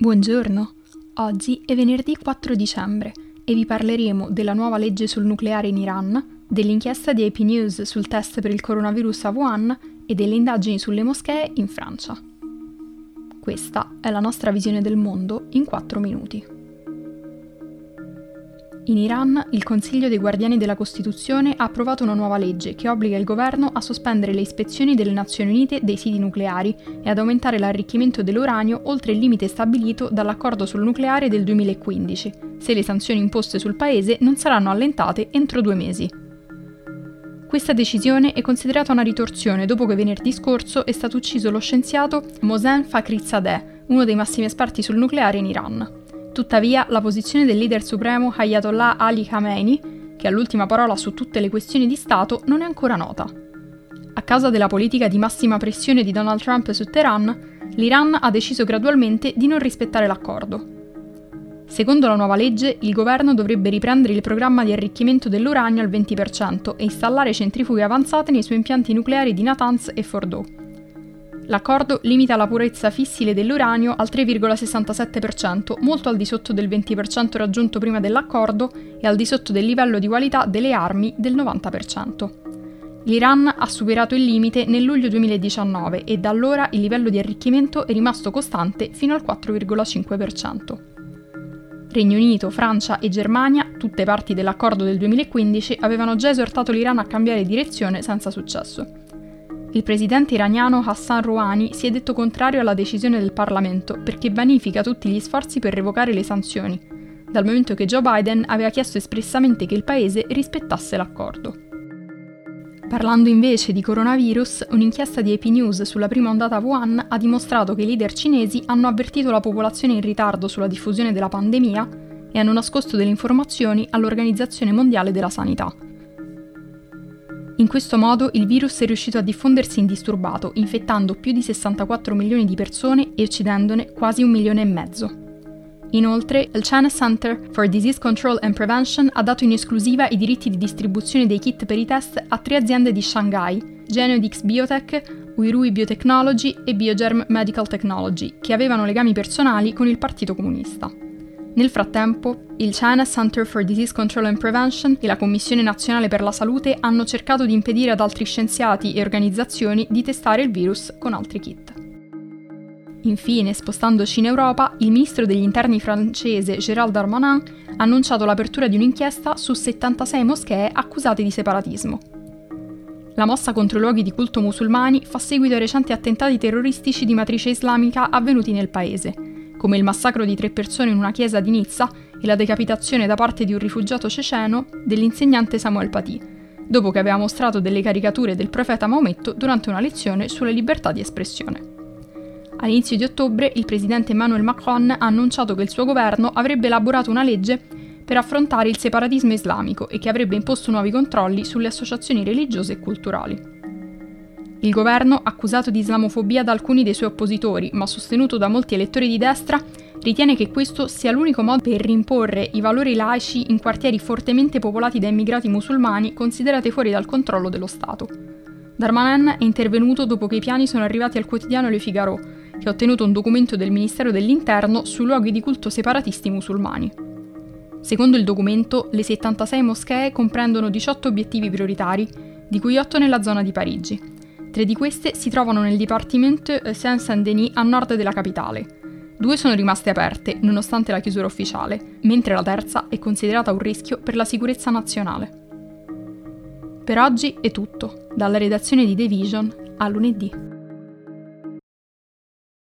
Buongiorno, oggi è venerdì 4 dicembre e vi parleremo della nuova legge sul nucleare in Iran, dell'inchiesta di AP News sul test per il coronavirus a Wuhan e delle indagini sulle moschee in Francia. Questa è la nostra visione del mondo in 4 minuti. In Iran, il Consiglio dei Guardiani della Costituzione ha approvato una nuova legge che obbliga il governo a sospendere le ispezioni delle Nazioni Unite dei siti nucleari e ad aumentare l'arricchimento dell'uranio oltre il limite stabilito dall'accordo sul nucleare del 2015, se le sanzioni imposte sul paese non saranno allentate entro due mesi. Questa decisione è considerata una ritorsione dopo che venerdì scorso è stato ucciso lo scienziato Mohsen Fakhrizadeh, uno dei massimi esperti sul nucleare in Iran. Tuttavia, la posizione del leader supremo Ayatollah Ali Khamenei, che ha l'ultima parola su tutte le questioni di Stato, non è ancora nota. A causa della politica di massima pressione di Donald Trump su Teheran, l'Iran ha deciso gradualmente di non rispettare l'accordo. Secondo la nuova legge, il governo dovrebbe riprendere il programma di arricchimento dell'uranio al 20% e installare centrifughe avanzate nei suoi impianti nucleari di Natanz e Fordow. L'accordo limita la purezza fissile dell'uranio al 3,67%, molto al di sotto del 20% raggiunto prima dell'accordo e al di sotto del livello di qualità delle armi del 90%. L'Iran ha superato il limite nel luglio 2019 e da allora il livello di arricchimento è rimasto costante fino al 4,5%. Regno Unito, Francia e Germania, tutte parti dell'accordo del 2015, avevano già esortato l'Iran a cambiare direzione senza successo. Il presidente iraniano Hassan Rouhani si è detto contrario alla decisione del Parlamento perché vanifica tutti gli sforzi per revocare le sanzioni, dal momento che Joe Biden aveva chiesto espressamente che il paese rispettasse l'accordo. Parlando invece di coronavirus, un'inchiesta di AP News sulla prima ondata Wuhan ha dimostrato che i leader cinesi hanno avvertito la popolazione in ritardo sulla diffusione della pandemia e hanno nascosto delle informazioni all'Organizzazione Mondiale della Sanità. In questo modo il virus è riuscito a diffondersi indisturbato, infettando più di 64 milioni di persone e uccidendone quasi un milione e mezzo. Inoltre, il China Center for Disease Control and Prevention ha dato in esclusiva i diritti di distribuzione dei kit per i test a tre aziende di Shanghai, Genodix Biotech, Uirui Biotechnology e Biogerm Medical Technology, che avevano legami personali con il Partito Comunista. Nel frattempo, il China Center for Disease Control and Prevention e la Commissione Nazionale per la Salute hanno cercato di impedire ad altri scienziati e organizzazioni di testare il virus con altri kit. Infine, spostandoci in Europa, il ministro degli interni francese Gérald Darmanin ha annunciato l'apertura di un'inchiesta su 76 moschee accusate di separatismo. La mossa contro i luoghi di culto musulmani fa seguito ai recenti attentati terroristici di matrice islamica avvenuti nel paese, come il massacro di tre persone in una chiesa di Nizza e la decapitazione da parte di un rifugiato ceceno dell'insegnante Samuel Paty, dopo che aveva mostrato delle caricature del profeta Maometto durante una lezione sulla libertà di espressione. All'inizio di ottobre il presidente Emmanuel Macron ha annunciato che il suo governo avrebbe elaborato una legge per affrontare il separatismo islamico e che avrebbe imposto nuovi controlli sulle associazioni religiose e culturali. Il governo, accusato di islamofobia da alcuni dei suoi oppositori, ma sostenuto da molti elettori di destra, ritiene che questo sia l'unico modo per rimporre i valori laici in quartieri fortemente popolati da immigrati musulmani considerati fuori dal controllo dello Stato. Darmanin è intervenuto dopo che i piani sono arrivati al quotidiano Le Figaro, che ha ottenuto un documento del Ministero dell'Interno sui luoghi di culto separatisti musulmani. Secondo il documento, le 76 moschee comprendono 18 obiettivi prioritari, di cui 8 nella zona di Parigi, Tre di queste si trovano nel Dipartimento Saint-Saint-Denis a nord della capitale. Due sono rimaste aperte, nonostante la chiusura ufficiale, mentre la terza è considerata un rischio per la sicurezza nazionale. Per oggi è tutto, dalla redazione di The Vision a lunedì.